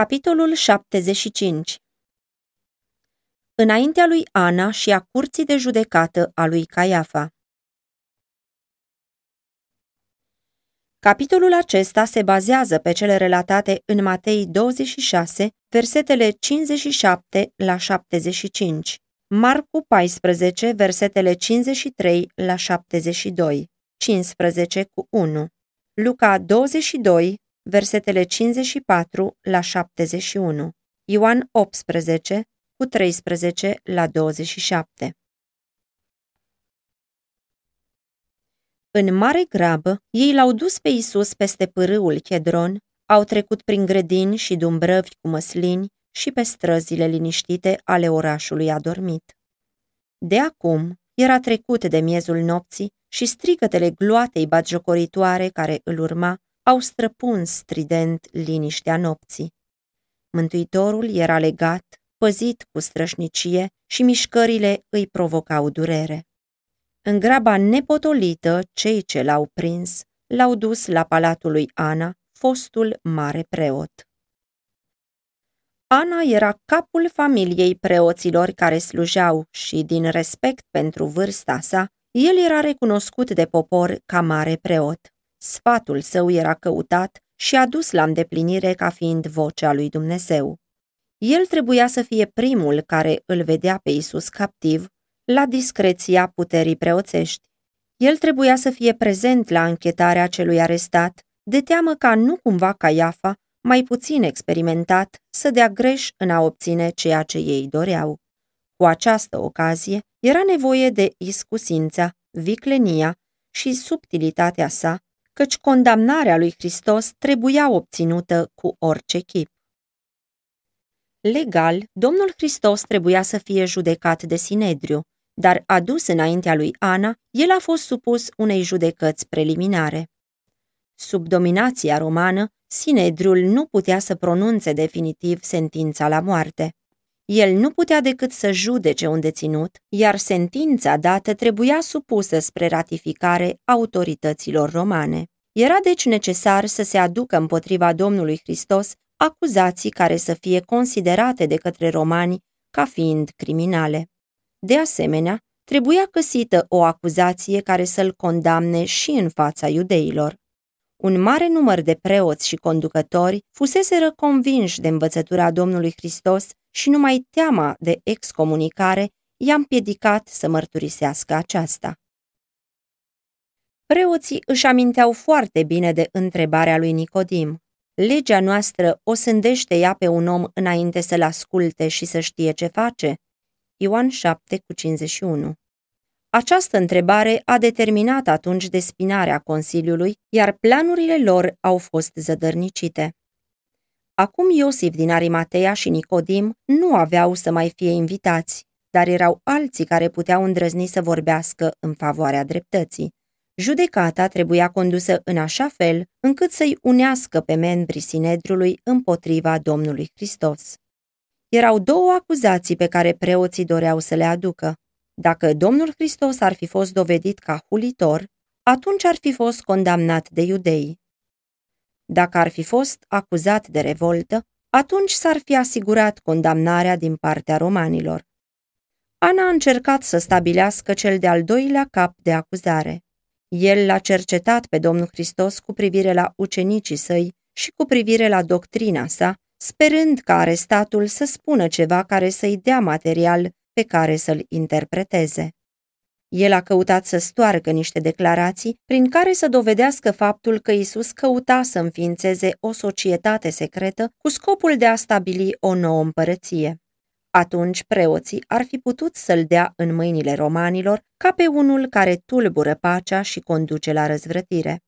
Capitolul 75 Înaintea lui Ana și a curții de judecată a lui Caiafa. Capitolul acesta se bazează pe cele relatate în Matei 26, versetele 57 la 75, Marcu 14, versetele 53 la 72, 15 cu 1, Luca 22, versetele 54 la 71, Ioan 18, cu 13 la 27. În mare grabă, ei l-au dus pe Isus peste pârâul Chedron, au trecut prin grădini și dumbrăvi cu măslini și pe străzile liniștite ale orașului adormit. De acum era trecut de miezul nopții și strigătele gloatei batjocoritoare care îl urma au străpuns strident liniștea nopții. Mântuitorul era legat, păzit cu strășnicie și mișcările îi provocau durere. În graba nepotolită, cei ce l-au prins l-au dus la palatul lui Ana, fostul mare preot. Ana era capul familiei preoților care slujeau și, din respect pentru vârsta sa, el era recunoscut de popor ca mare preot. Sfatul său era căutat și adus la îndeplinire ca fiind vocea lui Dumnezeu. El trebuia să fie primul care îl vedea pe Isus captiv la discreția puterii preoțești. El trebuia să fie prezent la închetarea celui arestat, de teamă ca nu cumva Caiafa, mai puțin experimentat, să dea greș în a obține ceea ce ei doreau. Cu această ocazie era nevoie de iscusința, viclenia și subtilitatea sa căci condamnarea lui Hristos trebuia obținută cu orice chip. Legal, Domnul Hristos trebuia să fie judecat de Sinedriu, dar adus înaintea lui Ana, el a fost supus unei judecăți preliminare. Sub dominația romană, Sinedriul nu putea să pronunțe definitiv sentința la moarte. El nu putea decât să judece un deținut, iar sentința dată trebuia supusă spre ratificare autorităților romane. Era deci necesar să se aducă împotriva Domnului Hristos acuzații care să fie considerate de către romani ca fiind criminale. De asemenea, trebuia găsită o acuzație care să-l condamne și în fața iudeilor. Un mare număr de preoți și conducători fuseseră convinși de învățătura Domnului Hristos și numai teama de excomunicare i-a împiedicat să mărturisească aceasta. Preoții își aminteau foarte bine de întrebarea lui Nicodim. Legea noastră o sândește ea pe un om înainte să-l asculte și să știe ce face? Ioan 7 cu 51 Această întrebare a determinat atunci despinarea Consiliului, iar planurile lor au fost zădărnicite. Acum Iosif din Arimatea și Nicodim nu aveau să mai fie invitați, dar erau alții care puteau îndrăzni să vorbească în favoarea dreptății. Judecata trebuia condusă în așa fel încât să-i unească pe membrii Sinedrului împotriva Domnului Hristos. Erau două acuzații pe care preoții doreau să le aducă. Dacă Domnul Hristos ar fi fost dovedit ca hulitor, atunci ar fi fost condamnat de iudei. Dacă ar fi fost acuzat de revoltă, atunci s-ar fi asigurat condamnarea din partea romanilor. Ana a încercat să stabilească cel de-al doilea cap de acuzare. El l-a cercetat pe Domnul Hristos cu privire la ucenicii săi și cu privire la doctrina sa, sperând ca arestatul să spună ceva care să-i dea material pe care să-l interpreteze. El a căutat să stoarcă niște declarații prin care să dovedească faptul că Isus căuta să înființeze o societate secretă cu scopul de a stabili o nouă împărăție atunci preoții ar fi putut să-l dea în mâinile romanilor ca pe unul care tulbură pacea și conduce la răzvrătire.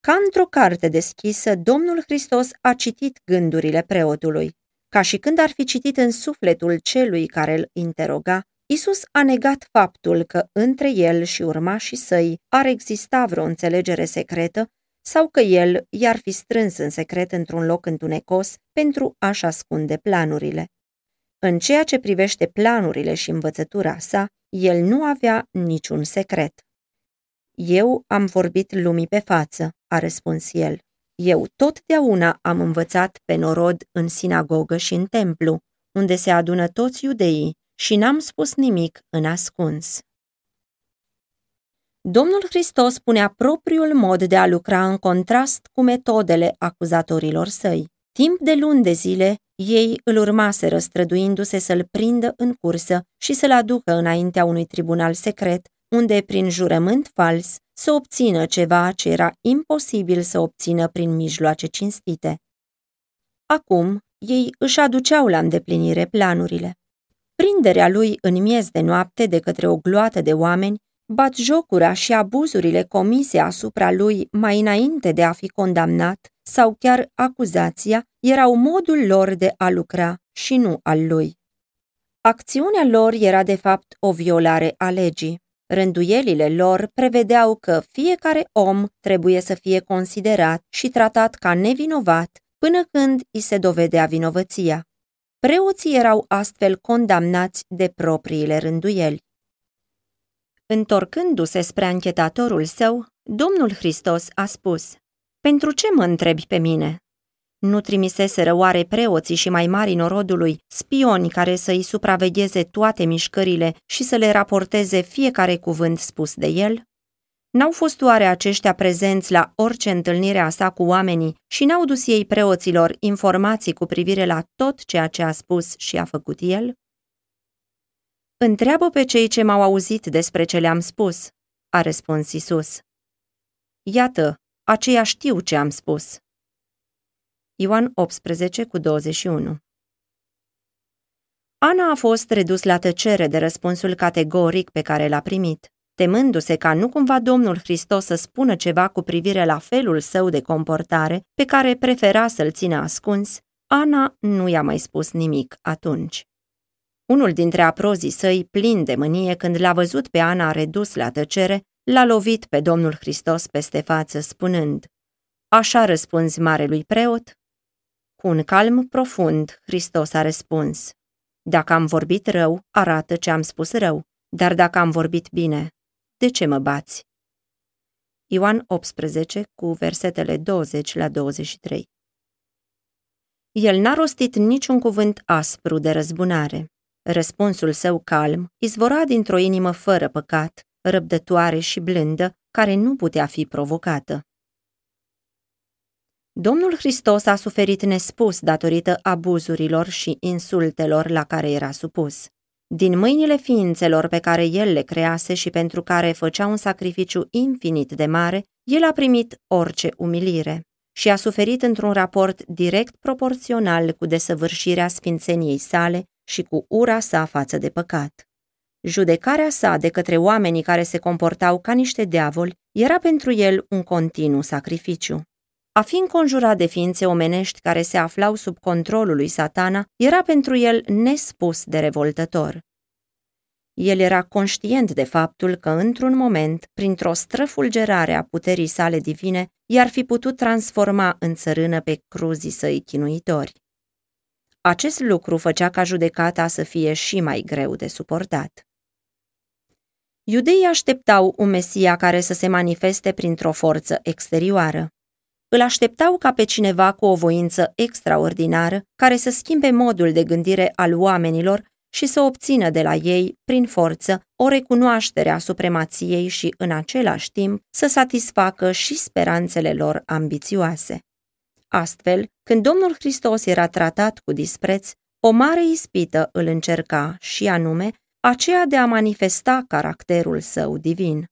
Ca într-o carte deschisă, Domnul Hristos a citit gândurile preotului. Ca și când ar fi citit în sufletul celui care îl interoga, Isus a negat faptul că între el și urmașii săi ar exista vreo înțelegere secretă sau că el i-ar fi strâns în secret într-un loc întunecos pentru a-și ascunde planurile. În ceea ce privește planurile și învățătura sa, el nu avea niciun secret. Eu am vorbit lumii pe față, a răspuns el. Eu totdeauna am învățat pe norod în sinagogă și în templu, unde se adună toți iudeii, și n-am spus nimic în ascuns. Domnul Hristos punea propriul mod de a lucra în contrast cu metodele acuzatorilor săi. Timp de luni de zile, ei îl urmaseră străduindu-se să-l prindă în cursă și să-l aducă înaintea unui tribunal secret, unde, prin jurământ fals, să obțină ceva ce era imposibil să obțină prin mijloace cinstite. Acum, ei își aduceau la îndeplinire planurile. Prinderea lui în miez de noapte de către o gloată de oameni, batjocura și abuzurile comise asupra lui mai înainte de a fi condamnat sau chiar acuzația erau modul lor de a lucra și nu al lui. Acțiunea lor era de fapt o violare a legii. Rânduielile lor prevedeau că fiecare om trebuie să fie considerat și tratat ca nevinovat până când îi se dovedea vinovăția. Preoții erau astfel condamnați de propriile rânduieli. Întorcându-se spre anchetatorul său, Domnul Hristos a spus, Pentru ce mă întrebi pe mine? Nu trimiseseră oare preoții și mai mari norodului spioni care să-i supravegheze toate mișcările și să le raporteze fiecare cuvânt spus de el? N-au fost oare aceștia prezenți la orice întâlnire a sa cu oamenii și n-au dus ei preoților informații cu privire la tot ceea ce a spus și a făcut el? Întreabă pe cei ce m-au auzit despre ce le-am spus, a răspuns Isus. Iată, aceia știu ce am spus. Ioan 18 cu 21 Ana a fost redus la tăcere de răspunsul categoric pe care l-a primit. Temându-se ca nu cumva Domnul Hristos să spună ceva cu privire la felul său de comportare, pe care prefera să-l țină ascuns, Ana nu i-a mai spus nimic atunci. Unul dintre aprozii săi, plin de mânie, când l-a văzut pe Ana redus la tăcere, l-a lovit pe Domnul Hristos peste față, spunând, Așa răspunzi marelui preot? Cu un calm profund, Hristos a răspuns, Dacă am vorbit rău, arată ce am spus rău, dar dacă am vorbit bine, de ce mă bați? Ioan 18, cu versetele 20 la 23 El n-a rostit niciun cuvânt aspru de răzbunare. Răspunsul său calm izvora dintr-o inimă fără păcat, răbdătoare și blândă, care nu putea fi provocată. Domnul Hristos a suferit nespus datorită abuzurilor și insultelor la care era supus. Din mâinile ființelor pe care el le crease și pentru care făcea un sacrificiu infinit de mare, el a primit orice umilire și a suferit într-un raport direct proporțional cu desăvârșirea sfințeniei sale și cu ura sa față de păcat. Judecarea sa de către oamenii care se comportau ca niște diavoli era pentru el un continuu sacrificiu. A fi înconjurat de ființe omenești care se aflau sub controlul lui satana era pentru el nespus de revoltător. El era conștient de faptul că, într-un moment, printr-o străfulgerare a puterii sale divine, i-ar fi putut transforma în țărână pe cruzii săi chinuitori. Acest lucru făcea ca judecata să fie și mai greu de suportat. Iudeii așteptau un Mesia care să se manifeste printr-o forță exterioară. Îl așteptau ca pe cineva cu o voință extraordinară care să schimbe modul de gândire al oamenilor și să obțină de la ei, prin forță, o recunoaștere a supremației și, în același timp, să satisfacă și speranțele lor ambițioase. Astfel, când Domnul Hristos era tratat cu dispreț, o mare ispită îl încerca și anume aceea de a manifesta caracterul său divin.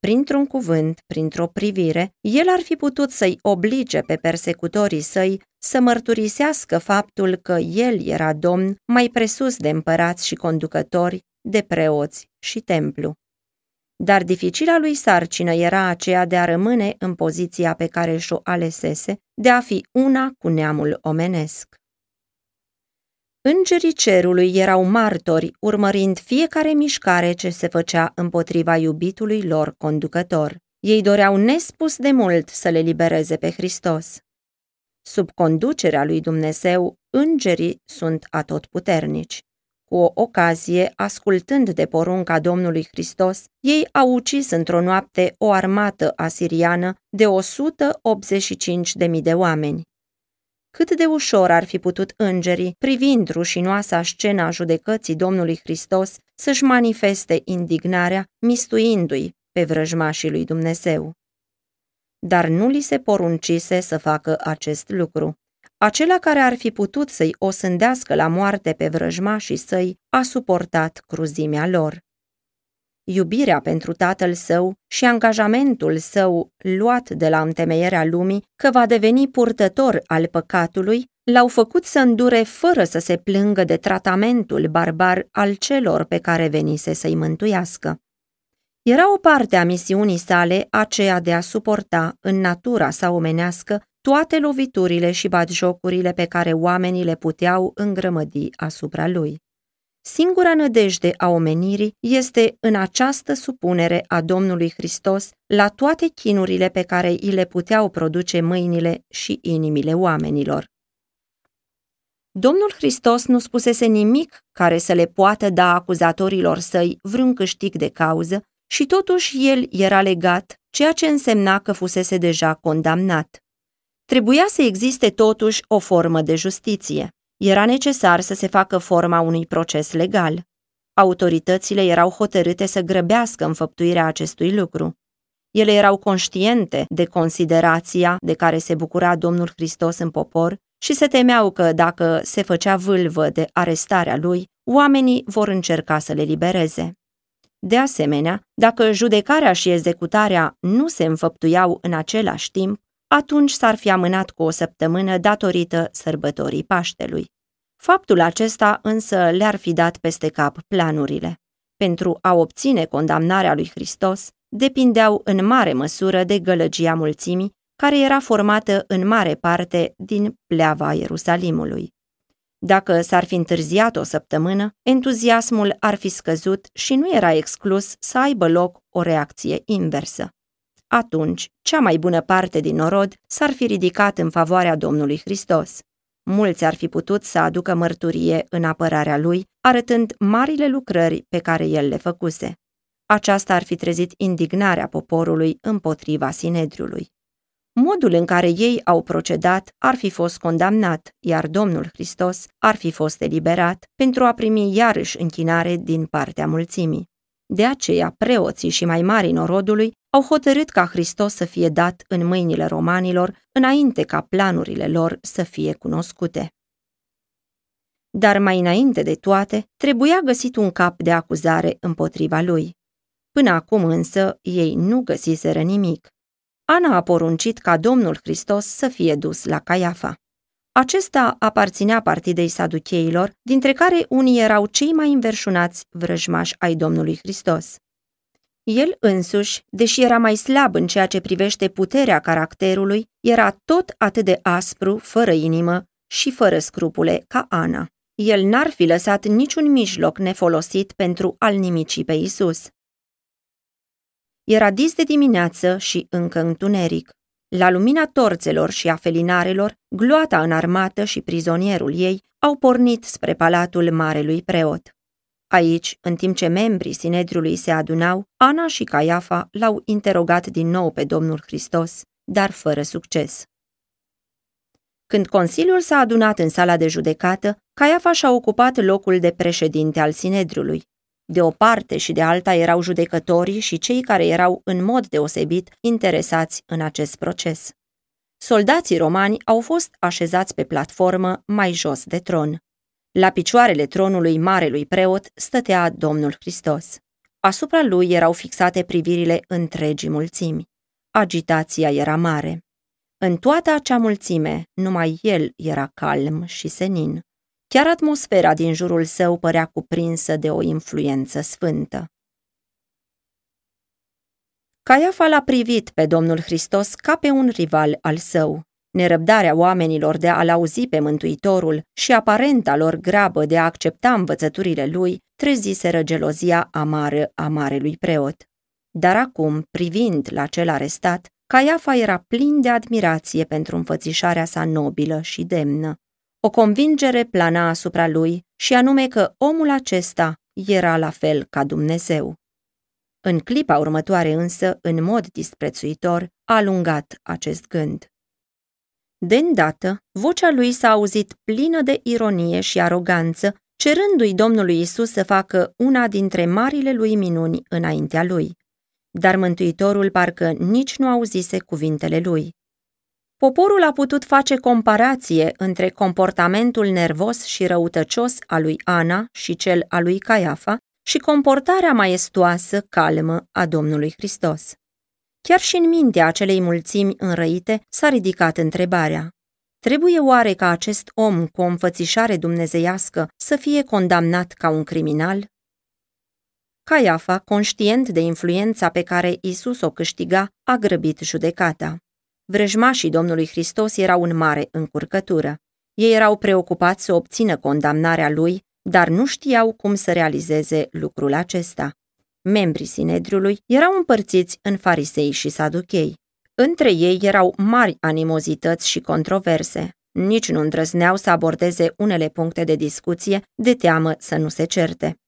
Printr-un cuvânt, printr-o privire, el ar fi putut să-i oblige pe persecutorii săi să mărturisească faptul că el era domn mai presus de împărați și conducători, de preoți și templu. Dar dificila lui sarcină era aceea de a rămâne în poziția pe care și-o alesese, de a fi una cu neamul omenesc. Îngerii cerului erau martori, urmărind fiecare mișcare ce se făcea împotriva iubitului lor conducător. Ei doreau nespus de mult să le libereze pe Hristos. Sub conducerea lui Dumnezeu, îngerii sunt atotputernici. Cu o ocazie, ascultând de porunca Domnului Hristos, ei au ucis într-o noapte o armată asiriană de 185.000 de oameni. Cât de ușor ar fi putut îngerii, privind rușinoasa scena judecății Domnului Hristos, să-și manifeste indignarea, mistuindu-i pe vrăjmașii lui Dumnezeu. Dar nu li se poruncise să facă acest lucru. Acela care ar fi putut să-i osândească la moarte pe vrăjmașii săi a suportat cruzimea lor. Iubirea pentru tatăl său și angajamentul său luat de la întemeierea lumii că va deveni purtător al păcatului l-au făcut să îndure fără să se plângă de tratamentul barbar al celor pe care venise să-i mântuiască. Era o parte a misiunii sale aceea de a suporta în natura sa omenească toate loviturile și batjocurile pe care oamenii le puteau îngrămădi asupra lui. Singura nădejde a omenirii este în această supunere a Domnului Hristos la toate chinurile pe care îi le puteau produce mâinile și inimile oamenilor. Domnul Hristos nu spusese nimic care să le poată da acuzatorilor săi vreun câștig de cauză și totuși el era legat, ceea ce însemna că fusese deja condamnat. Trebuia să existe totuși o formă de justiție. Era necesar să se facă forma unui proces legal. Autoritățile erau hotărâte să grăbească înfăptuirea acestui lucru. Ele erau conștiente de considerația de care se bucura Domnul Hristos în popor și se temeau că, dacă se făcea vâlvă de arestarea lui, oamenii vor încerca să le libereze. De asemenea, dacă judecarea și executarea nu se înfăptuiau în același timp, atunci s-ar fi amânat cu o săptămână datorită sărbătorii Paștelui. Faptul acesta însă le-ar fi dat peste cap planurile. Pentru a obține condamnarea lui Hristos, depindeau în mare măsură de gălăgia mulțimii, care era formată în mare parte din pleava Ierusalimului. Dacă s-ar fi întârziat o săptămână, entuziasmul ar fi scăzut și nu era exclus să aibă loc o reacție inversă atunci cea mai bună parte din norod s-ar fi ridicat în favoarea Domnului Hristos. Mulți ar fi putut să aducă mărturie în apărarea lui, arătând marile lucrări pe care el le făcuse. Aceasta ar fi trezit indignarea poporului împotriva Sinedriului. Modul în care ei au procedat ar fi fost condamnat, iar Domnul Hristos ar fi fost eliberat pentru a primi iarăși închinare din partea mulțimii. De aceea, preoții și mai mari norodului au hotărât ca Hristos să fie dat în mâinile romanilor înainte ca planurile lor să fie cunoscute. Dar mai înainte de toate, trebuia găsit un cap de acuzare împotriva lui. Până acum însă ei nu găsiseră nimic. Ana a poruncit ca Domnul Hristos să fie dus la Caiafa. Acesta aparținea partidei saducheilor, dintre care unii erau cei mai înverșunați vrăjmași ai Domnului Hristos. El însuși, deși era mai slab în ceea ce privește puterea caracterului, era tot atât de aspru, fără inimă și fără scrupule ca Ana. El n-ar fi lăsat niciun mijloc nefolosit pentru a-l nimici pe Isus. Era dis de dimineață și încă întuneric. La lumina torțelor și a felinarelor, gloata înarmată și prizonierul ei au pornit spre palatul marelui preot. Aici, în timp ce membrii Sinedriului se adunau, Ana și Caiafa l-au interogat din nou pe Domnul Hristos, dar fără succes. Când Consiliul s-a adunat în sala de judecată, Caiafa și-a ocupat locul de președinte al Sinedriului. De o parte și de alta erau judecătorii și cei care erau în mod deosebit interesați în acest proces. Soldații romani au fost așezați pe platformă mai jos de tron. La picioarele tronului marelui preot stătea Domnul Hristos. Asupra lui erau fixate privirile întregii mulțimi. Agitația era mare. În toată acea mulțime, numai el era calm și senin. Chiar atmosfera din jurul său părea cuprinsă de o influență sfântă. Caiafa l-a privit pe Domnul Hristos ca pe un rival al său. Nerăbdarea oamenilor de a-l auzi pe Mântuitorul și aparenta lor grabă de a accepta învățăturile lui treziseră gelozia amară a marelui preot. Dar acum, privind la cel arestat, Caiafa era plin de admirație pentru înfățișarea sa nobilă și demnă. O convingere plana asupra lui și anume că omul acesta era la fel ca Dumnezeu. În clipa următoare însă, în mod disprețuitor, a alungat acest gând. De îndată, vocea lui s-a auzit plină de ironie și aroganță, cerându-i Domnului Isus să facă una dintre marile lui minuni înaintea lui. Dar Mântuitorul parcă nici nu auzise cuvintele lui. Poporul a putut face comparație între comportamentul nervos și răutăcios al lui Ana și cel al lui Caiafa și comportarea maestoasă, calmă a Domnului Hristos. Chiar și în mintea acelei mulțimi înrăite s-a ridicat întrebarea. Trebuie oare ca acest om cu o înfățișare dumnezeiască să fie condamnat ca un criminal? Caiafa, conștient de influența pe care Isus o câștiga, a grăbit judecata. Vrăjmașii Domnului Hristos erau în mare încurcătură. Ei erau preocupați să obțină condamnarea lui, dar nu știau cum să realizeze lucrul acesta. Membrii Sinedriului erau împărțiți în farisei și saduchei. Între ei erau mari animozități și controverse. Nici nu îndrăzneau să abordeze unele puncte de discuție de teamă să nu se certe.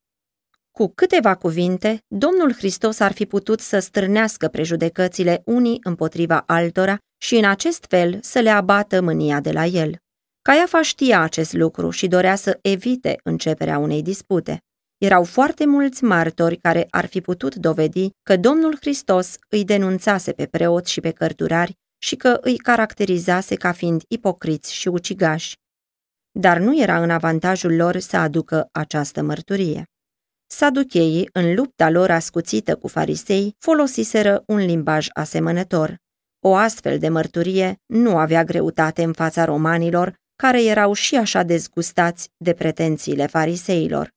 Cu câteva cuvinte, Domnul Hristos ar fi putut să stârnească prejudecățile unii împotriva altora și în acest fel să le abată mânia de la el. Caiafa știa acest lucru și dorea să evite începerea unei dispute. Erau foarte mulți martori care ar fi putut dovedi că Domnul Hristos îi denunțase pe preoți și pe cărturari și că îi caracterizase ca fiind ipocriți și ucigași. Dar nu era în avantajul lor să aducă această mărturie. Saducheii, în lupta lor ascuțită cu farisei, folosiseră un limbaj asemănător. O astfel de mărturie nu avea greutate în fața romanilor, care erau și așa dezgustați de pretențiile fariseilor.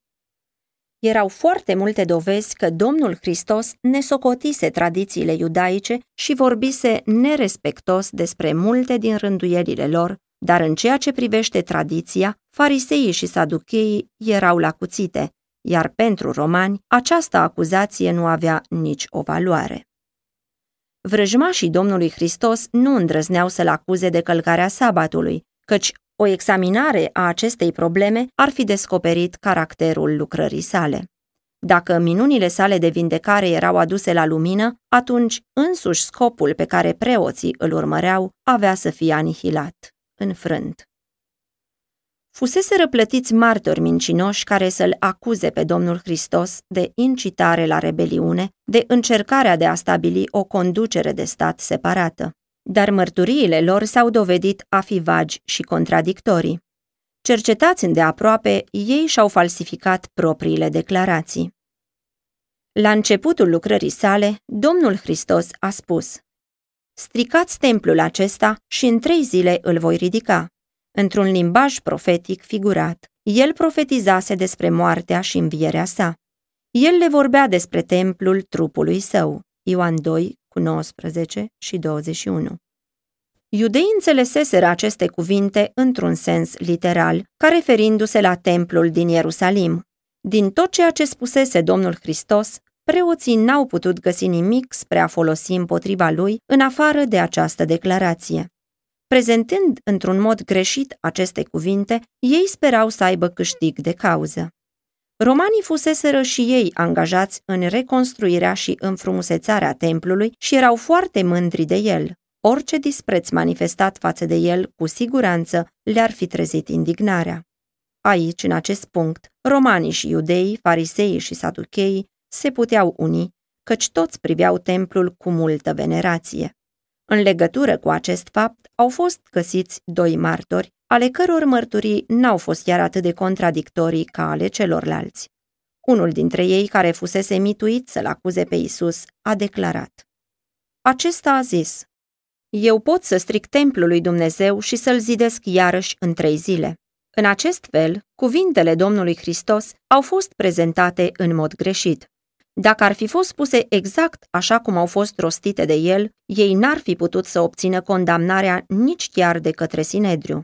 Erau foarte multe dovezi că Domnul Hristos ne socotise tradițiile iudaice și vorbise nerespectos despre multe din rânduielile lor, dar în ceea ce privește tradiția, fariseii și saducheii erau la cuțite, iar pentru romani această acuzație nu avea nici o valoare. Vrăjmașii Domnului Hristos nu îndrăzneau să-l acuze de călcarea sabatului, căci o examinare a acestei probleme ar fi descoperit caracterul lucrării sale. Dacă minunile sale de vindecare erau aduse la lumină, atunci însuși scopul pe care preoții îl urmăreau avea să fie anihilat, înfrânt. Fusese răplătiți martori mincinoși care să-l acuze pe Domnul Hristos de incitare la rebeliune, de încercarea de a stabili o conducere de stat separată dar mărturiile lor s-au dovedit a fi vagi și contradictorii. Cercetați îndeaproape, ei și-au falsificat propriile declarații. La începutul lucrării sale, Domnul Hristos a spus Stricați templul acesta și în trei zile îl voi ridica. Într-un limbaj profetic figurat, el profetizase despre moartea și învierea sa. El le vorbea despre templul trupului său. Ioan 2, cu 19 și 21. Iudeii înțeleseseră aceste cuvinte într-un sens literal, ca referindu-se la templul din Ierusalim. Din tot ceea ce spusese Domnul Hristos, preoții n-au putut găsi nimic spre a folosi împotriva lui în afară de această declarație. Prezentând într-un mod greșit aceste cuvinte, ei sperau să aibă câștig de cauză. Romanii fuseseră și ei angajați în reconstruirea și înfrumusețarea templului și erau foarte mândri de el. Orice dispreț manifestat față de el, cu siguranță, le-ar fi trezit indignarea. Aici, în acest punct, romanii și iudeii, fariseii și saducheii se puteau uni, căci toți priveau templul cu multă venerație. În legătură cu acest fapt, au fost găsiți doi martori, ale căror mărturii n-au fost chiar atât de contradictorii ca ale celorlalți. Unul dintre ei, care fusese mituit să-l acuze pe Isus, a declarat. Acesta a zis, Eu pot să stric templul lui Dumnezeu și să-l zidesc iarăși în trei zile. În acest fel, cuvintele Domnului Hristos au fost prezentate în mod greșit. Dacă ar fi fost spuse exact așa cum au fost rostite de el, ei n-ar fi putut să obțină condamnarea nici chiar de către Sinedriu.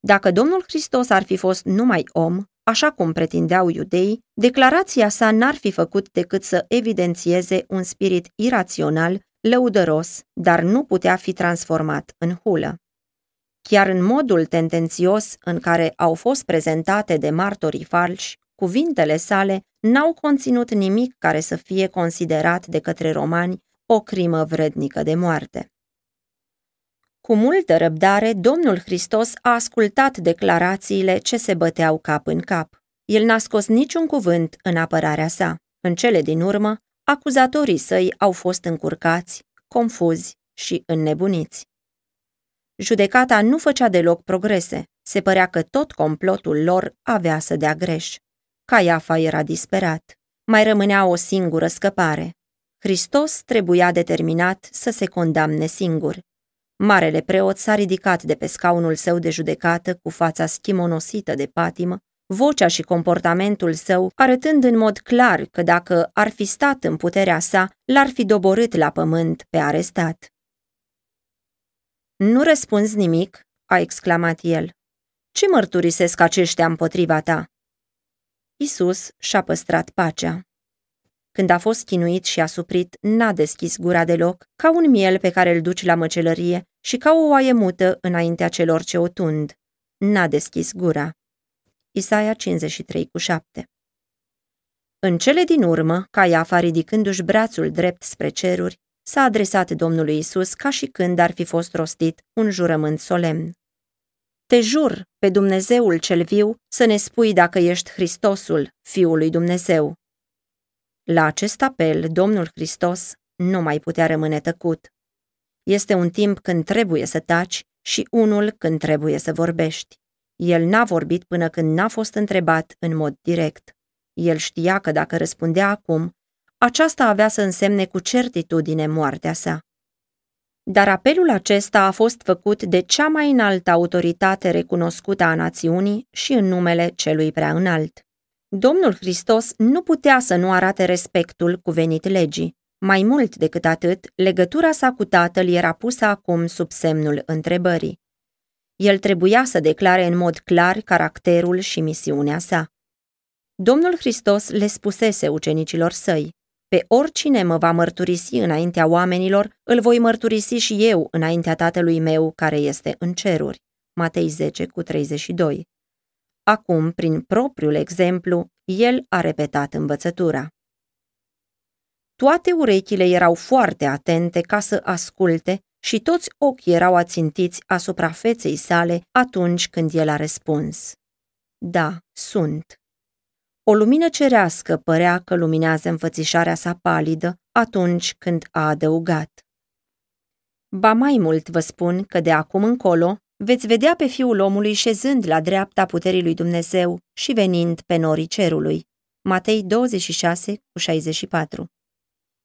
Dacă Domnul Hristos ar fi fost numai om, așa cum pretindeau iudei, declarația sa n-ar fi făcut decât să evidențieze un spirit irațional, lăudăros, dar nu putea fi transformat în hulă. Chiar în modul tendențios în care au fost prezentate de martorii falși, cuvintele sale n-au conținut nimic care să fie considerat de către romani o crimă vrednică de moarte. Cu multă răbdare, Domnul Hristos a ascultat declarațiile ce se băteau cap în cap. El n-a scos niciun cuvânt în apărarea sa. În cele din urmă, acuzatorii săi au fost încurcați, confuzi și înnebuniți. Judecata nu făcea deloc progrese. Se părea că tot complotul lor avea să dea greș. Caiafa era disperat. Mai rămânea o singură scăpare. Hristos trebuia determinat să se condamne singur. Marele preot s-a ridicat de pe scaunul său de judecată cu fața schimonosită de patimă, vocea și comportamentul său arătând în mod clar că dacă ar fi stat în puterea sa, l-ar fi doborât la pământ pe arestat. Nu răspunzi nimic?" a exclamat el. Ce mărturisesc aceștia împotriva ta?" Isus și-a păstrat pacea. Când a fost chinuit și asuprit, n-a deschis gura deloc, ca un miel pe care îl duci la măcelărie și ca o oaie mută înaintea celor ce o tund. N-a deschis gura. Isaia 53 cu 7 În cele din urmă, Caiafa, ridicându-și brațul drept spre ceruri, s-a adresat Domnului Isus ca și când ar fi fost rostit un jurământ solemn. Te jur pe Dumnezeul cel viu să ne spui dacă ești Hristosul, Fiul lui Dumnezeu. La acest apel, Domnul Hristos nu mai putea rămâne tăcut. Este un timp când trebuie să taci și unul când trebuie să vorbești. El n-a vorbit până când n-a fost întrebat în mod direct. El știa că dacă răspundea acum, aceasta avea să însemne cu certitudine moartea sa. Dar apelul acesta a fost făcut de cea mai înaltă autoritate recunoscută a națiunii și în numele celui prea înalt. Domnul Hristos nu putea să nu arate respectul cuvenit legii. Mai mult decât atât, legătura sa cu tatăl era pusă acum sub semnul întrebării. El trebuia să declare în mod clar caracterul și misiunea sa. Domnul Hristos le spusese ucenicilor săi, pe oricine mă va mărturisi înaintea oamenilor, îl voi mărturisi și eu înaintea tatălui meu care este în ceruri. Matei 10 cu 32. Acum, prin propriul exemplu, el a repetat învățătura. Toate urechile erau foarte atente ca să asculte și toți ochii erau ațintiți asupra feței sale atunci când el a răspuns. Da, sunt. O lumină cerească părea că luminează înfățișarea sa palidă atunci când a adăugat. Ba mai mult vă spun că de acum încolo veți vedea pe fiul omului șezând la dreapta puterii lui Dumnezeu și venind pe norii cerului. Matei 26 cu 64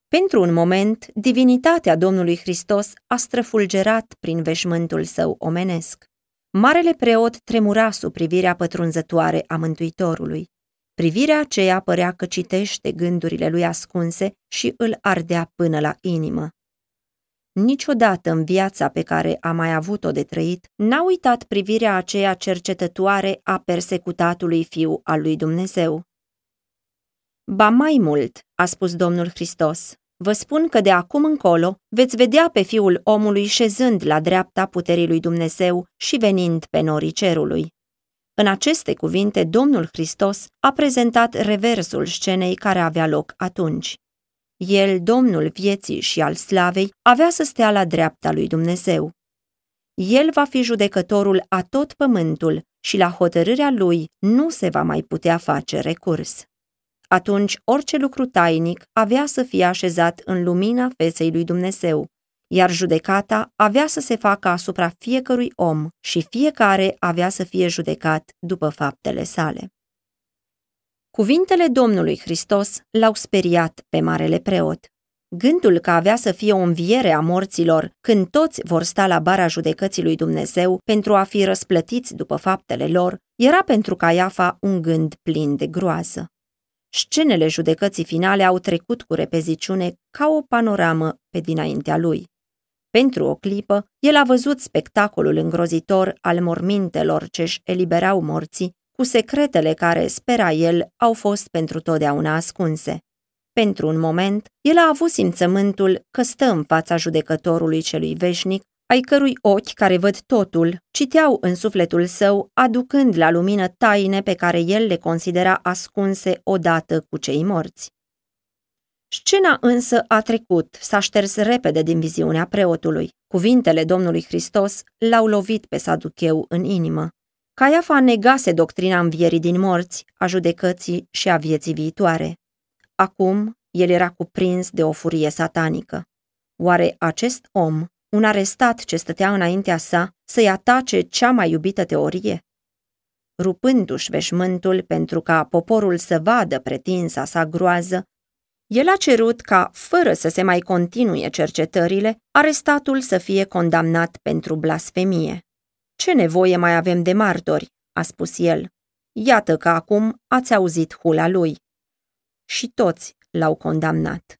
Pentru un moment, divinitatea Domnului Hristos a străfulgerat prin veșmântul său omenesc. Marele preot tremura sub privirea pătrunzătoare a Mântuitorului. Privirea aceea părea că citește gândurile lui ascunse și îl ardea până la inimă. Niciodată în viața pe care a mai avut-o de trăit, n-a uitat privirea aceea cercetătoare a persecutatului fiu al lui Dumnezeu. Ba mai mult, a spus Domnul Hristos, vă spun că de acum încolo veți vedea pe fiul omului șezând la dreapta puterii lui Dumnezeu și venind pe norii cerului. În aceste cuvinte, Domnul Hristos a prezentat reversul scenei care avea loc atunci. El, Domnul vieții și al slavei, avea să stea la dreapta lui Dumnezeu. El va fi judecătorul a tot pământul și la hotărârea lui nu se va mai putea face recurs. Atunci orice lucru tainic avea să fie așezat în lumina feței lui Dumnezeu, iar judecata avea să se facă asupra fiecărui om și fiecare avea să fie judecat după faptele sale. Cuvintele Domnului Hristos l-au speriat pe marele preot. Gândul că avea să fie o înviere a morților când toți vor sta la bara judecății lui Dumnezeu pentru a fi răsplătiți după faptele lor, era pentru Caiafa un gând plin de groază. Scenele judecății finale au trecut cu repeziciune ca o panoramă pe dinaintea lui. Pentru o clipă, el a văzut spectacolul îngrozitor al mormintelor ce-și eliberau morții, cu secretele care, spera el, au fost pentru totdeauna ascunse. Pentru un moment, el a avut simțământul că stă în fața judecătorului celui veșnic, ai cărui ochi care văd totul citeau în sufletul său, aducând la lumină taine pe care el le considera ascunse odată cu cei morți. Scena însă a trecut, s-a șters repede din viziunea preotului. Cuvintele Domnului Hristos l-au lovit pe Saducheu în inimă. Caiafa negase doctrina învierii din morți, a judecății și a vieții viitoare. Acum, el era cuprins de o furie satanică. Oare acest om, un arestat ce stătea înaintea sa, să-i atace cea mai iubită teorie? Rupându-și veșmântul pentru ca poporul să vadă pretinsa sa groază, el a cerut ca, fără să se mai continue cercetările, arestatul să fie condamnat pentru blasfemie. Ce nevoie mai avem de martori?" a spus el. Iată că acum ați auzit hula lui. Și toți l-au condamnat.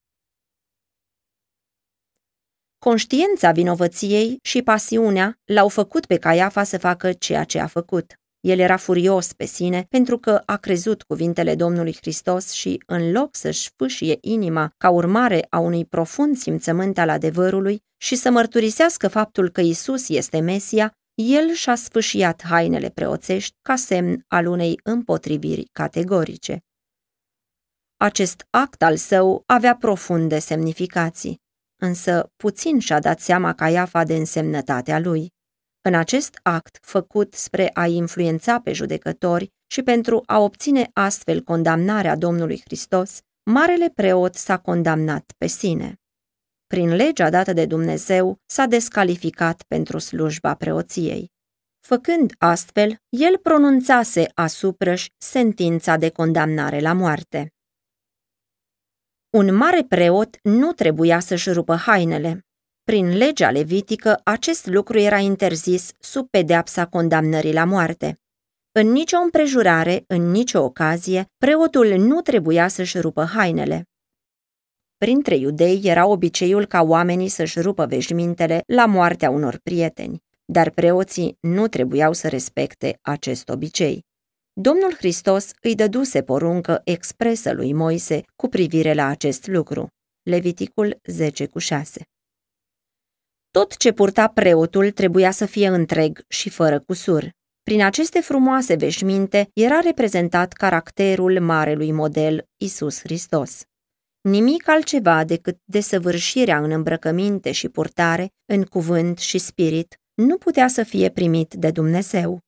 Conștiința vinovăției și pasiunea l-au făcut pe Caiafa să facă ceea ce a făcut. El era furios pe sine pentru că a crezut cuvintele Domnului Hristos și, în loc să-și fâșie inima ca urmare a unui profund simțământ al adevărului și să mărturisească faptul că Isus este Mesia, el și-a sfâșiat hainele preoțești ca semn al unei împotriviri categorice. Acest act al său avea profunde semnificații, însă puțin și-a dat seama Caiafa de însemnătatea lui. În acest act făcut spre a influența pe judecători și pentru a obține astfel condamnarea Domnului Hristos, Marele Preot s-a condamnat pe sine. Prin legea dată de Dumnezeu s-a descalificat pentru slujba preoției. Făcând astfel, el pronunțase asupra sentința de condamnare la moarte. Un mare preot nu trebuia să-și rupă hainele, prin legea levitică, acest lucru era interzis sub pedeapsa condamnării la moarte. În nicio împrejurare, în nicio ocazie, preotul nu trebuia să-și rupă hainele. Printre iudei era obiceiul ca oamenii să-și rupă veșmintele la moartea unor prieteni, dar preoții nu trebuiau să respecte acest obicei. Domnul Hristos îi dăduse poruncă expresă lui Moise cu privire la acest lucru. Leviticul 10 cu 6 tot ce purta preotul trebuia să fie întreg și fără cusur. Prin aceste frumoase veșminte era reprezentat caracterul marelui model Isus Hristos. Nimic altceva decât desăvârșirea în îmbrăcăminte și purtare, în cuvânt și spirit, nu putea să fie primit de Dumnezeu.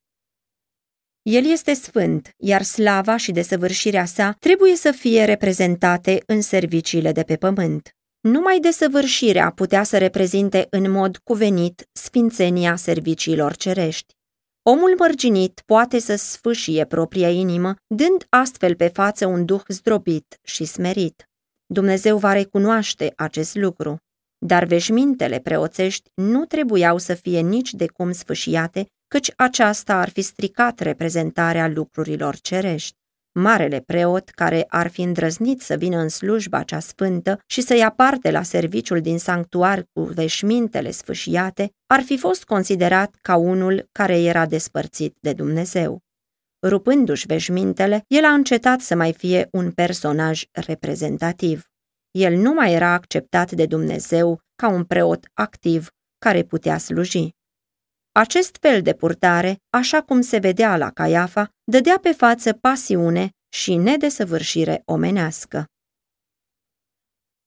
El este sfânt, iar slava și desăvârșirea sa trebuie să fie reprezentate în serviciile de pe pământ. Numai desăvârșirea putea să reprezinte în mod cuvenit sfințenia serviciilor cerești. Omul mărginit poate să sfâșie propria inimă, dând astfel pe față un duh zdrobit și smerit. Dumnezeu va recunoaște acest lucru, dar veșmintele preoțești nu trebuiau să fie nici de cum sfâșiate, căci aceasta ar fi stricat reprezentarea lucrurilor cerești. Marele preot, care ar fi îndrăznit să vină în slujba cea sfântă și să ia parte la serviciul din sanctuar cu veșmintele sfâșiate, ar fi fost considerat ca unul care era despărțit de Dumnezeu. Rupându-și veșmintele, el a încetat să mai fie un personaj reprezentativ. El nu mai era acceptat de Dumnezeu ca un preot activ care putea sluji. Acest fel de purtare, așa cum se vedea la Caiafa, dădea pe față pasiune și nedesăvârșire omenească.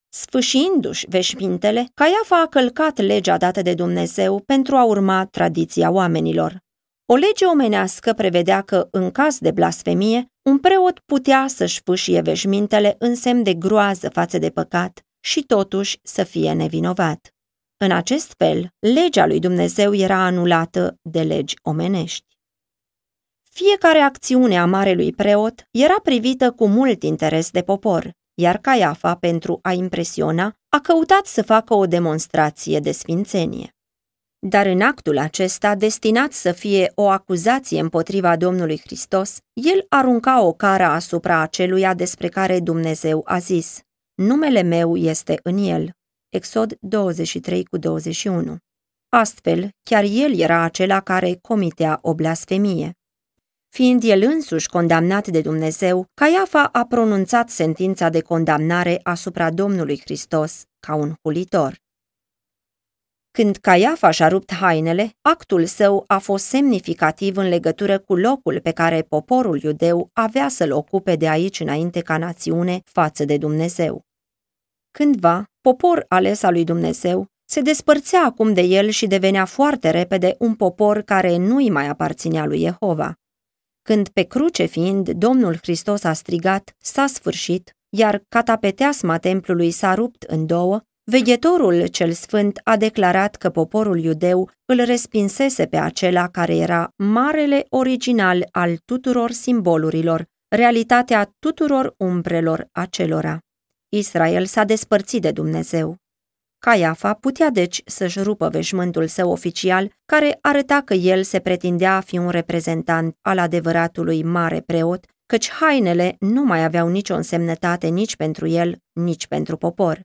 Sfâșindu-și veșmintele, Caiafa a călcat legea dată de Dumnezeu pentru a urma tradiția oamenilor. O lege omenească prevedea că, în caz de blasfemie, un preot putea să-și fâșie veșmintele în semn de groază față de păcat și totuși să fie nevinovat. În acest fel, legea lui Dumnezeu era anulată de legi omenești. Fiecare acțiune a marelui preot era privită cu mult interes de popor, iar Caiafa, pentru a impresiona, a căutat să facă o demonstrație de sfințenie. Dar în actul acesta, destinat să fie o acuzație împotriva Domnului Hristos, el arunca o cară asupra aceluia despre care Dumnezeu a zis, Numele meu este în el. Exod 23 cu 21. Astfel, chiar el era acela care comitea o blasfemie. Fiind el însuși condamnat de Dumnezeu, Caiafa a pronunțat sentința de condamnare asupra Domnului Hristos ca un hulitor. Când Caiafa și-a rupt hainele, actul său a fost semnificativ în legătură cu locul pe care poporul iudeu avea să-l ocupe de aici înainte ca națiune față de Dumnezeu. Cândva, popor ales al lui Dumnezeu se despărțea acum de el și devenea foarte repede un popor care nu-i mai aparținea lui Jehova. Când pe cruce fiind, Domnul Hristos a strigat, s-a sfârșit, iar catapeteasma templului s-a rupt în două, veghetorul cel sfânt a declarat că poporul iudeu îl respinsese pe acela care era marele original al tuturor simbolurilor, realitatea tuturor umbrelor acelora. Israel s-a despărțit de Dumnezeu. Caiafa putea deci să-și rupă veșmântul său oficial, care arăta că el se pretindea a fi un reprezentant al adevăratului mare preot, căci hainele nu mai aveau nicio însemnătate nici pentru el, nici pentru popor.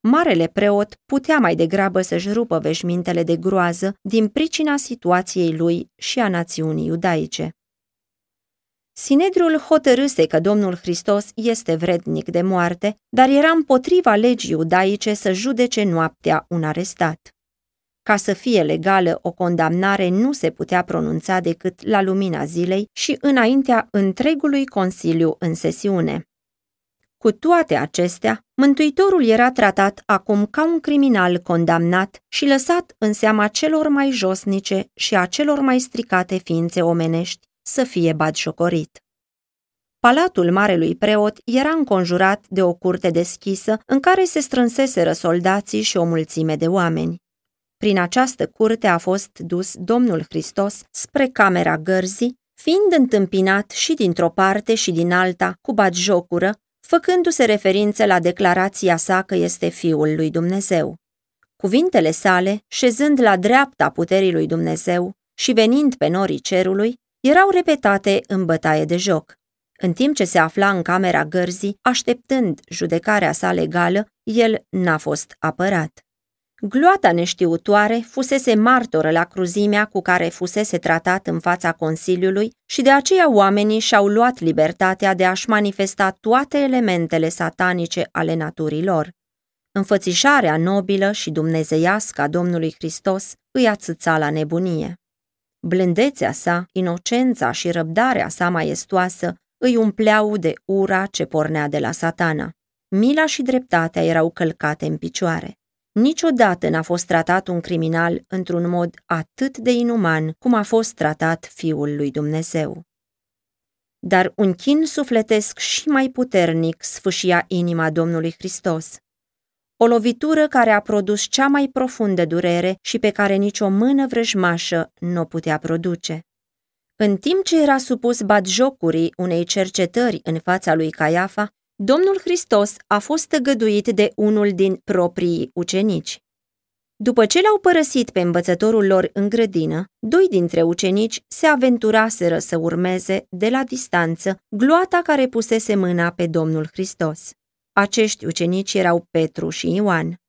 Marele preot putea mai degrabă să-și rupă veșmintele de groază din pricina situației lui și a națiunii iudaice. Sinedriul hotărâse că Domnul Hristos este vrednic de moarte, dar era împotriva legii iudaice să judece noaptea un arestat. Ca să fie legală, o condamnare nu se putea pronunța decât la lumina zilei și înaintea întregului Consiliu în sesiune. Cu toate acestea, Mântuitorul era tratat acum ca un criminal condamnat și lăsat în seama celor mai josnice și a celor mai stricate ființe omenești, să fie batjocorit. Palatul marelui preot era înconjurat de o curte deschisă în care se strânseseră soldații și o mulțime de oameni. Prin această curte a fost dus Domnul Hristos spre camera gărzii, fiind întâmpinat și dintr-o parte și din alta cu batjocură, făcându-se referință la declarația sa că este Fiul lui Dumnezeu. Cuvintele sale, șezând la dreapta puterii lui Dumnezeu și venind pe norii cerului, erau repetate în bătaie de joc. În timp ce se afla în camera gărzii, așteptând judecarea sa legală, el n-a fost apărat. Gloata neștiutoare fusese martoră la cruzimea cu care fusese tratat în fața Consiliului și de aceea oamenii și-au luat libertatea de a-și manifesta toate elementele satanice ale naturii lor. Înfățișarea nobilă și dumnezeiască a Domnului Hristos îi ațăța la nebunie. Blândețea sa, inocența și răbdarea sa maestoasă îi umpleau de ura ce pornea de la satana. Mila și dreptatea erau călcate în picioare. Niciodată n-a fost tratat un criminal într-un mod atât de inuman cum a fost tratat Fiul lui Dumnezeu. Dar un chin sufletesc și mai puternic sfâșia inima Domnului Hristos. O lovitură care a produs cea mai profundă durere și pe care nicio mână vrăjmașă nu o putea produce. În timp ce era supus batjocurii unei cercetări în fața lui Caiafa, Domnul Hristos a fost tăgăduit de unul din proprii ucenici. După ce l-au părăsit pe învățătorul lor în grădină, doi dintre ucenici se aventuraseră să urmeze, de la distanță, gloata care pusese mâna pe Domnul Hristos. Acești ucenici erau Petru și Ioan.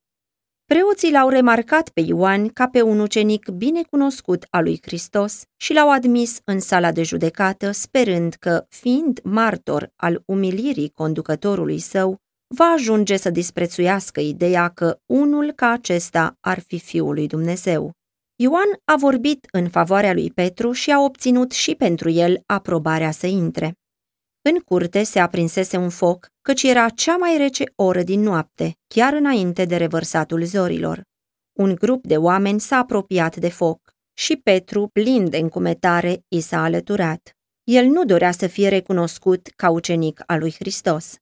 Preoții l-au remarcat pe Ioan ca pe un ucenic bine cunoscut al lui Hristos și l-au admis în sala de judecată, sperând că, fiind martor al umilirii conducătorului său, va ajunge să disprețuiască ideea că unul ca acesta ar fi Fiul lui Dumnezeu. Ioan a vorbit în favoarea lui Petru și a obținut și pentru el aprobarea să intre. În curte se aprinsese un foc, căci era cea mai rece oră din noapte, chiar înainte de revărsatul zorilor. Un grup de oameni s-a apropiat de foc și Petru, plin de încumetare, i s-a alăturat. El nu dorea să fie recunoscut ca ucenic al lui Hristos.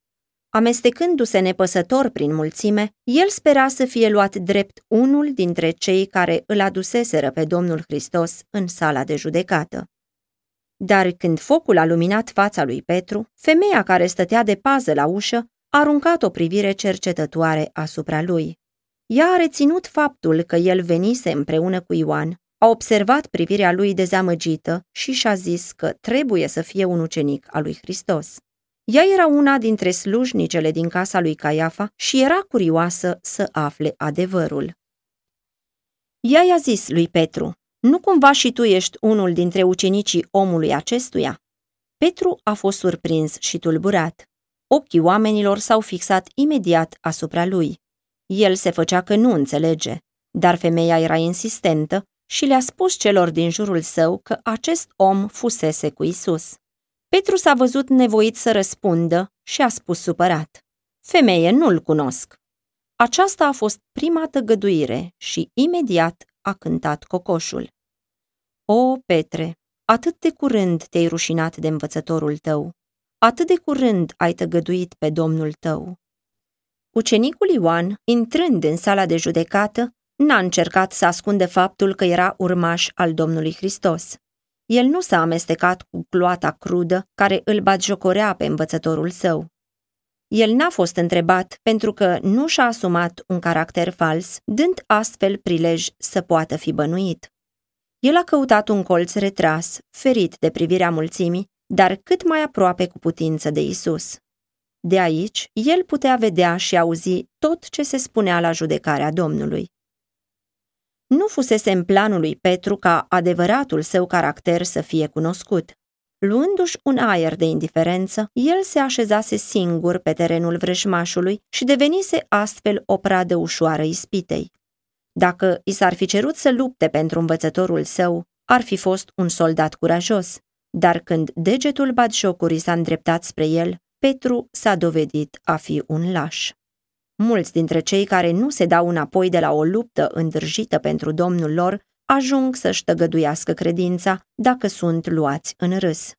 Amestecându-se nepăsător prin mulțime, el spera să fie luat drept unul dintre cei care îl aduseseră pe Domnul Hristos în sala de judecată. Dar când focul a luminat fața lui Petru, femeia care stătea de pază la ușă a aruncat o privire cercetătoare asupra lui. Ea a reținut faptul că el venise împreună cu Ioan, a observat privirea lui dezamăgită și și-a zis că trebuie să fie un ucenic al lui Hristos. Ea era una dintre slujnicele din casa lui Caiafa și era curioasă să afle adevărul. Ea i-a zis lui Petru, nu cumva și tu ești unul dintre ucenicii omului acestuia? Petru a fost surprins și tulburat. Ochii oamenilor s-au fixat imediat asupra lui. El se făcea că nu înțelege. Dar femeia era insistentă și le-a spus celor din jurul său că acest om fusese cu Isus. Petru s-a văzut nevoit să răspundă și a spus supărat. Femeie, nu-l cunosc. Aceasta a fost prima tăgăduire și imediat a cântat cocoșul. O, Petre, atât de curând te-ai rușinat de învățătorul tău, atât de curând ai tăgăduit pe Domnul tău. Ucenicul Ioan, intrând în sala de judecată, n-a încercat să ascunde faptul că era urmaș al Domnului Hristos. El nu s-a amestecat cu cloata crudă care îl batjocorea pe învățătorul său. El n-a fost întrebat pentru că nu și-a asumat un caracter fals, dând astfel prilej să poată fi bănuit. El a căutat un colț retras, ferit de privirea mulțimii, dar cât mai aproape cu putință de Isus. De aici, el putea vedea și auzi tot ce se spunea la judecarea Domnului. Nu fusese în planul lui Petru ca adevăratul său caracter să fie cunoscut. Luându-și un aer de indiferență, el se așezase singur pe terenul vrăjmașului și devenise astfel o pradă ușoară ispitei. Dacă i s-ar fi cerut să lupte pentru învățătorul său, ar fi fost un soldat curajos, dar când degetul batjocurii s-a îndreptat spre el, Petru s-a dovedit a fi un laș. Mulți dintre cei care nu se dau înapoi de la o luptă îndrăjită pentru domnul lor ajung să-și tăgăduiască credința dacă sunt luați în râs.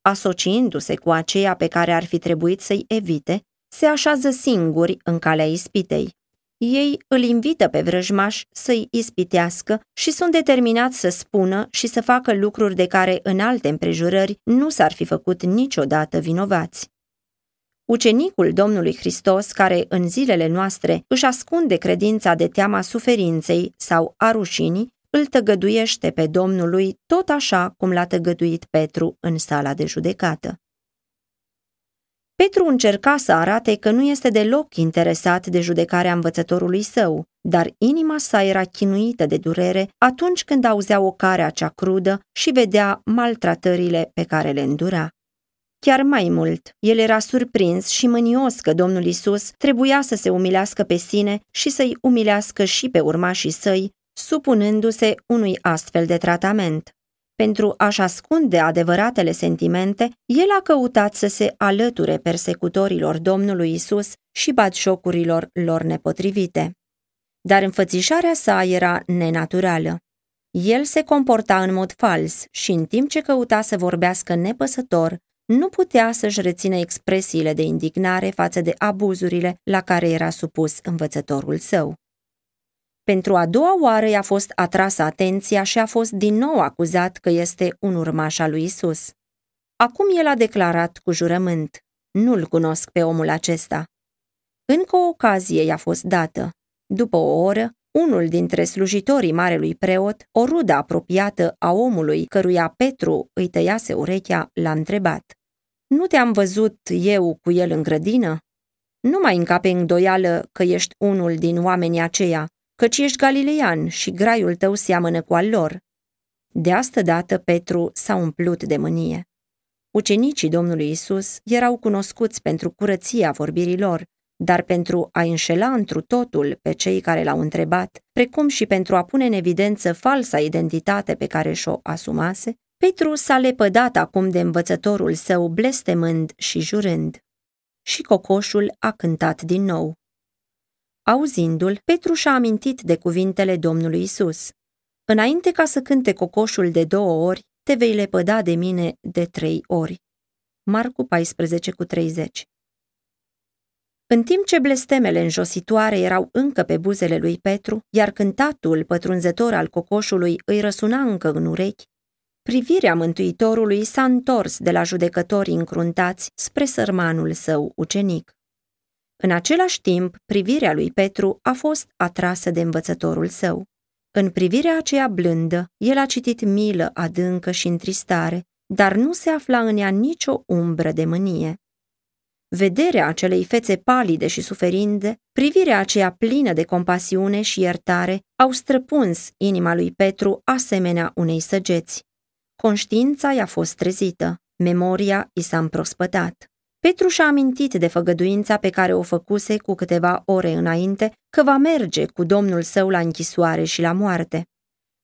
Asociindu-se cu aceia pe care ar fi trebuit să-i evite, se așează singuri în calea ispitei. Ei îl invită pe vrăjmaș să-i ispitească și sunt determinați să spună și să facă lucruri de care în alte împrejurări nu s-ar fi făcut niciodată vinovați. Ucenicul Domnului Hristos, care în zilele noastre își ascunde credința de teama suferinței sau a rușinii, îl tăgăduiește pe Domnului tot așa cum l-a tăgăduit Petru în sala de judecată. Petru încerca să arate că nu este deloc interesat de judecarea învățătorului său, dar inima sa era chinuită de durere atunci când auzea o carea cea crudă și vedea maltratările pe care le îndura. Chiar mai mult, el era surprins și mânios că Domnul Isus trebuia să se umilească pe sine și să-i umilească și pe urmașii săi, supunându-se unui astfel de tratament. Pentru a-și ascunde adevăratele sentimente, el a căutat să se alăture persecutorilor Domnului Isus și batșocurilor lor nepotrivite. Dar înfățișarea sa era nenaturală. El se comporta în mod fals și în timp ce căuta să vorbească nepăsător, nu putea să-și rețină expresiile de indignare față de abuzurile la care era supus învățătorul său. Pentru a doua oară i-a fost atrasă atenția și a fost din nou acuzat că este un urmaș al lui Isus. Acum el a declarat cu jurământ, nu-l cunosc pe omul acesta. Încă o ocazie i-a fost dată. După o oră, unul dintre slujitorii marelui preot, o rudă apropiată a omului căruia Petru îi tăiase urechea, l-a întrebat. Nu te-am văzut eu cu el în grădină? Nu mai încape îndoială că ești unul din oamenii aceia, căci ești galileian și graiul tău seamănă cu al lor. De asta dată Petru s-a umplut de mânie. Ucenicii Domnului Isus erau cunoscuți pentru curăția vorbirii lor, dar pentru a înșela întru totul pe cei care l-au întrebat, precum și pentru a pune în evidență falsa identitate pe care și-o asumase, Petru s-a lepădat acum de învățătorul său blestemând și jurând. Și cocoșul a cântat din nou. Auzindu-l, Petru și-a amintit de cuvintele Domnului Isus. Înainte ca să cânte cocoșul de două ori, te vei lepăda de mine de trei ori. Marcu 14 cu 30 În timp ce blestemele înjositoare erau încă pe buzele lui Petru, iar cântatul pătrunzător al cocoșului îi răsuna încă în urechi, privirea Mântuitorului s-a întors de la judecătorii încruntați spre sărmanul său ucenic. În același timp, privirea lui Petru a fost atrasă de învățătorul său. În privirea aceea blândă, el a citit milă adâncă și întristare, dar nu se afla în ea nicio umbră de mânie. Vederea acelei fețe palide și suferinde, privirea aceea plină de compasiune și iertare, au străpuns inima lui Petru asemenea unei săgeți. Conștiința i-a fost trezită, memoria i s-a împrospătat. Petru și-a amintit de făgăduința pe care o făcuse cu câteva ore înainte că va merge cu domnul său la închisoare și la moarte.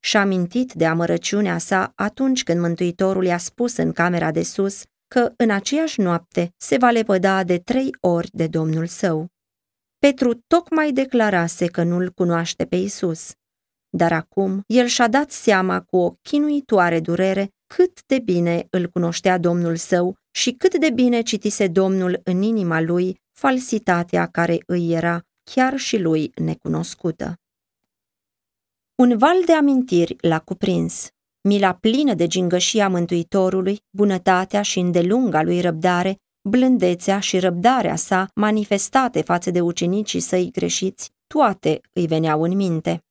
Și-a amintit de amărăciunea sa atunci când Mântuitorul i-a spus în camera de sus că în aceeași noapte se va lepăda de trei ori de domnul său. Petru tocmai declarase că nu-l cunoaște pe Isus, dar acum el și-a dat seama cu o chinuitoare durere cât de bine îl cunoștea Domnul său și cât de bine citise Domnul în inima lui falsitatea care îi era chiar și lui necunoscută. Un val de amintiri l-a cuprins. Mila plină de gingășia Mântuitorului, bunătatea și îndelunga lui răbdare, blândețea și răbdarea sa manifestate față de ucenicii săi greșiți, toate îi veneau în minte.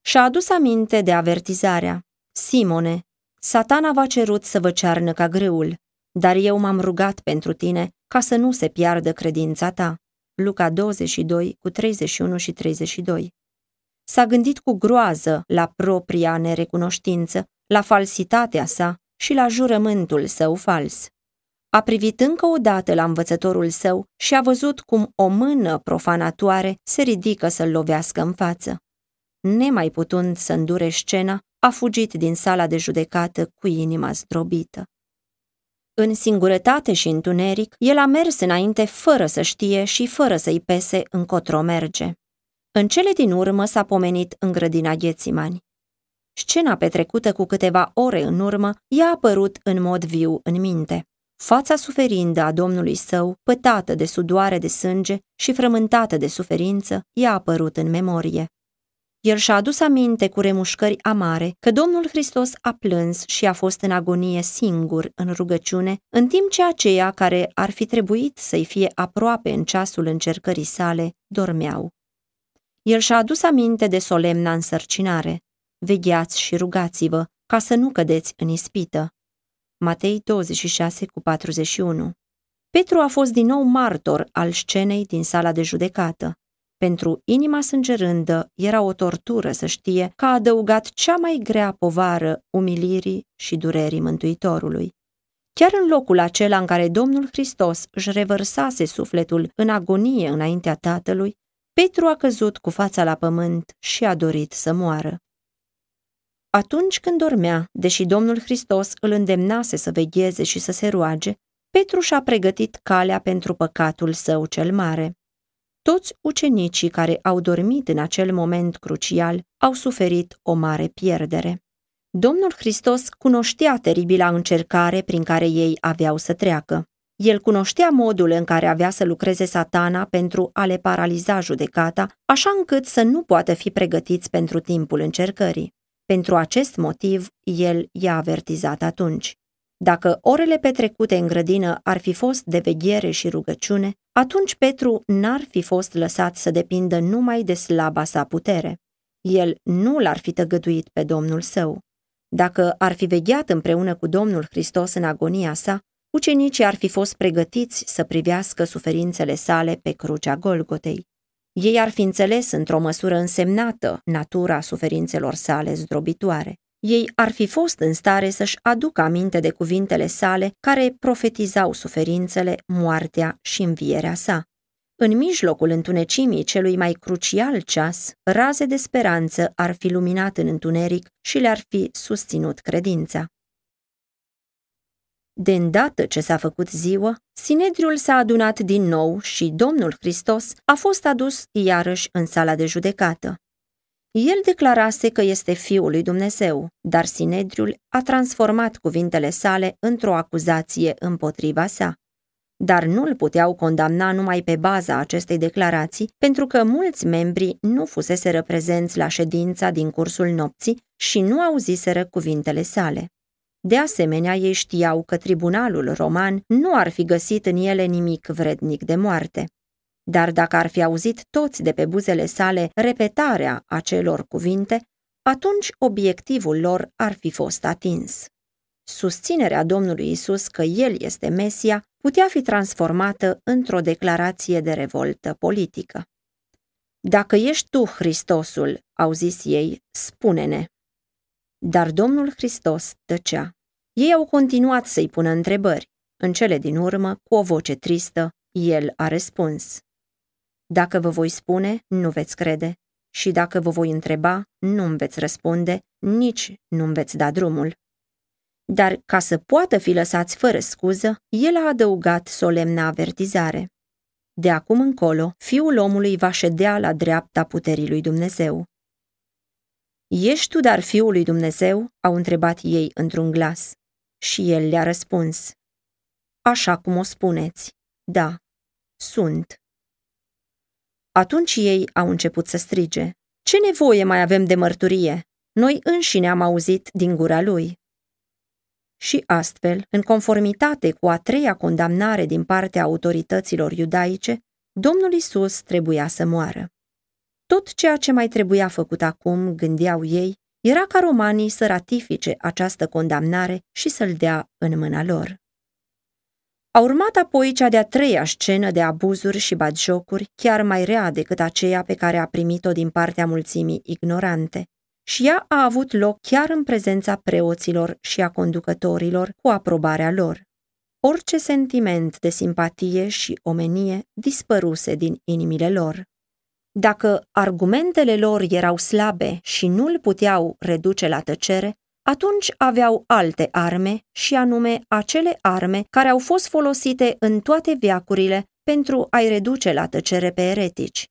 Și-a adus aminte de avertizarea. Simone, satana v-a cerut să vă cearnă ca grâul, dar eu m-am rugat pentru tine ca să nu se piardă credința ta. Luca 22 cu 31 și 32 S-a gândit cu groază la propria nerecunoștință, la falsitatea sa și la jurământul său fals. A privit încă o dată la învățătorul său și a văzut cum o mână profanatoare se ridică să-l lovească în față. Nemai putând să îndure scena, a fugit din sala de judecată cu inima zdrobită. În singurătate și întuneric, el a mers înainte fără să știe și fără să-i pese încotro merge. În cele din urmă s-a pomenit în grădina Ghețimani. Scena petrecută cu câteva ore în urmă i-a apărut în mod viu în minte. Fața suferindă a domnului său, pătată de sudoare de sânge și frământată de suferință, i-a apărut în memorie. El și-a adus aminte cu remușcări amare că Domnul Hristos a plâns și a fost în agonie singur în rugăciune, în timp ce aceia care ar fi trebuit să-i fie aproape în ceasul încercării sale dormeau. El și-a adus aminte de solemna însărcinare. Vegheați și rugați-vă ca să nu cădeți în ispită. Matei 26 cu 41 Petru a fost din nou martor al scenei din sala de judecată. Pentru inima sângerândă era o tortură să știe că a adăugat cea mai grea povară umilirii și durerii Mântuitorului. Chiar în locul acela în care Domnul Hristos își revărsase sufletul în agonie înaintea Tatălui, Petru a căzut cu fața la pământ și a dorit să moară. Atunci când dormea, deși Domnul Hristos îl îndemnase să vegheze și să se roage, Petru și-a pregătit calea pentru păcatul său cel mare. Toți ucenicii care au dormit în acel moment crucial au suferit o mare pierdere. Domnul Hristos cunoștea teribila încercare prin care ei aveau să treacă. El cunoștea modul în care avea să lucreze satana pentru a le paraliza judecata, așa încât să nu poată fi pregătiți pentru timpul încercării. Pentru acest motiv, el i-a avertizat atunci. Dacă orele petrecute în grădină ar fi fost de veghere și rugăciune, atunci Petru n-ar fi fost lăsat să depindă numai de slaba sa putere. El nu l-ar fi tăgăduit pe Domnul său. Dacă ar fi vegheat împreună cu Domnul Hristos în agonia sa, ucenicii ar fi fost pregătiți să privească suferințele sale pe crucea Golgotei. Ei ar fi înțeles într-o măsură însemnată natura suferințelor sale zdrobitoare. Ei ar fi fost în stare să-și aducă aminte de cuvintele sale care profetizau suferințele, moartea și învierea sa. În mijlocul întunecimii celui mai crucial ceas, raze de speranță ar fi luminat în întuneric și le-ar fi susținut credința. De îndată ce s-a făcut ziua, Sinedriul s-a adunat din nou și Domnul Hristos a fost adus iarăși în sala de judecată. El declarase că este Fiul lui Dumnezeu, dar Sinedriul a transformat cuvintele sale într-o acuzație împotriva sa. Dar nu îl puteau condamna numai pe baza acestei declarații, pentru că mulți membri nu fusese prezenți la ședința din cursul nopții și nu auziseră cuvintele sale. De asemenea, ei știau că tribunalul roman nu ar fi găsit în ele nimic vrednic de moarte. Dar dacă ar fi auzit toți de pe buzele sale repetarea acelor cuvinte, atunci obiectivul lor ar fi fost atins. Susținerea Domnului Isus că El este Mesia putea fi transformată într-o declarație de revoltă politică. Dacă ești tu Hristosul, au zis ei, spune-ne. Dar Domnul Hristos tăcea. Ei au continuat să-i pună întrebări. În cele din urmă, cu o voce tristă, el a răspuns. Dacă vă voi spune, nu veți crede. Și dacă vă voi întreba, nu-mi veți răspunde, nici nu-mi veți da drumul. Dar ca să poată fi lăsați fără scuză, el a adăugat solemna avertizare. De acum încolo, fiul omului va ședea la dreapta puterii lui Dumnezeu. Ești tu dar fiul lui Dumnezeu? au întrebat ei într-un glas. Și el le-a răspuns. Așa cum o spuneți. Da, sunt. Atunci ei au început să strige. Ce nevoie mai avem de mărturie? Noi înșine am auzit din gura lui. Și astfel, în conformitate cu a treia condamnare din partea autorităților iudaice, Domnul Isus trebuia să moară. Tot ceea ce mai trebuia făcut acum, gândeau ei, era ca romanii să ratifice această condamnare și să-l dea în mâna lor. A urmat apoi cea de-a treia scenă de abuzuri și batjocuri, chiar mai rea decât aceea pe care a primit-o din partea mulțimii ignorante. Și ea a avut loc chiar în prezența preoților și a conducătorilor, cu aprobarea lor. Orice sentiment de simpatie și omenie dispăruse din inimile lor. Dacă argumentele lor erau slabe și nu îl puteau reduce la tăcere, atunci aveau alte arme și anume acele arme care au fost folosite în toate viacurile pentru a-i reduce la tăcere pe eretici.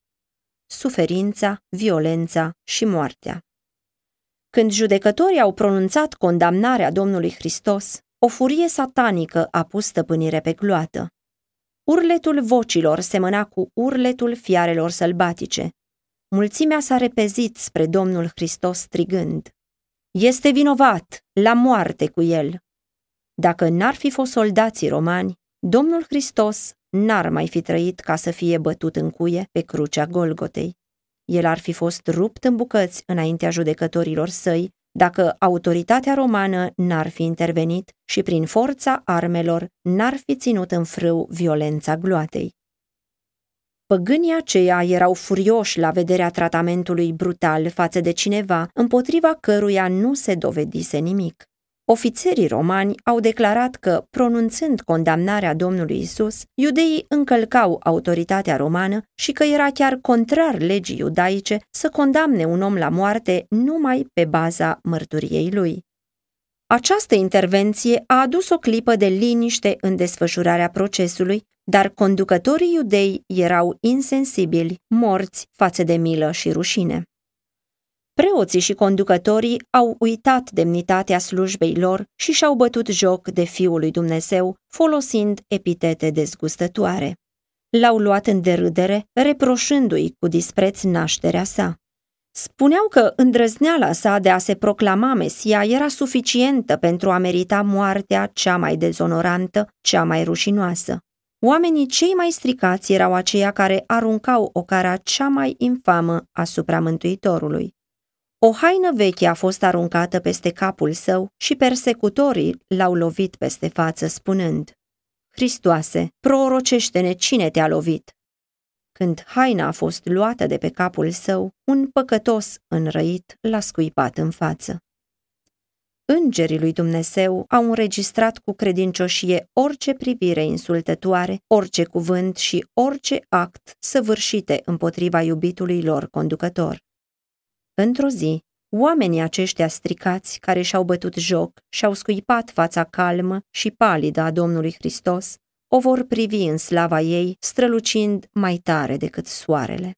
Suferința, violența și moartea. Când judecătorii au pronunțat condamnarea Domnului Hristos, o furie satanică a pus stăpânire pe gloată. Urletul vocilor semăna cu urletul fiarelor sălbatice. Mulțimea s-a repezit spre Domnul Hristos strigând. Este vinovat, la moarte cu el. Dacă n-ar fi fost soldații romani, Domnul Hristos n-ar mai fi trăit ca să fie bătut în cuie pe crucea Golgotei. El ar fi fost rupt în bucăți înaintea judecătorilor săi dacă autoritatea romană n-ar fi intervenit și prin forța armelor n-ar fi ținut în frâu violența gloatei. Păgânii aceia erau furioși la vederea tratamentului brutal față de cineva împotriva căruia nu se dovedise nimic. Ofițerii romani au declarat că, pronunțând condamnarea Domnului Isus, iudeii încălcau autoritatea romană și că era chiar contrar legii iudaice să condamne un om la moarte numai pe baza mărturiei lui. Această intervenție a adus o clipă de liniște în desfășurarea procesului, dar conducătorii iudei erau insensibili, morți față de milă și rușine. Preoții și conducătorii au uitat demnitatea slujbei lor și și-au bătut joc de Fiul lui Dumnezeu, folosind epitete dezgustătoare. L-au luat în derâdere, reproșându-i cu dispreț nașterea sa. Spuneau că îndrăzneala sa de a se proclama Mesia era suficientă pentru a merita moartea cea mai dezonorantă, cea mai rușinoasă. Oamenii cei mai stricați erau aceia care aruncau o cara cea mai infamă asupra Mântuitorului. O haină veche a fost aruncată peste capul său și persecutorii l-au lovit peste față, spunând, Hristoase, prorocește-ne cine te-a lovit. Când haina a fost luată de pe capul său, un păcătos înrăit l-a scuipat în față. Îngerii lui Dumnezeu au înregistrat cu credincioșie orice privire insultătoare, orice cuvânt și orice act săvârșite împotriva iubitului lor conducător. Într-o zi, oamenii aceștia stricați care și-au bătut joc și-au scuipat fața calmă și palidă a Domnului Hristos, o vor privi în slava ei, strălucind mai tare decât soarele.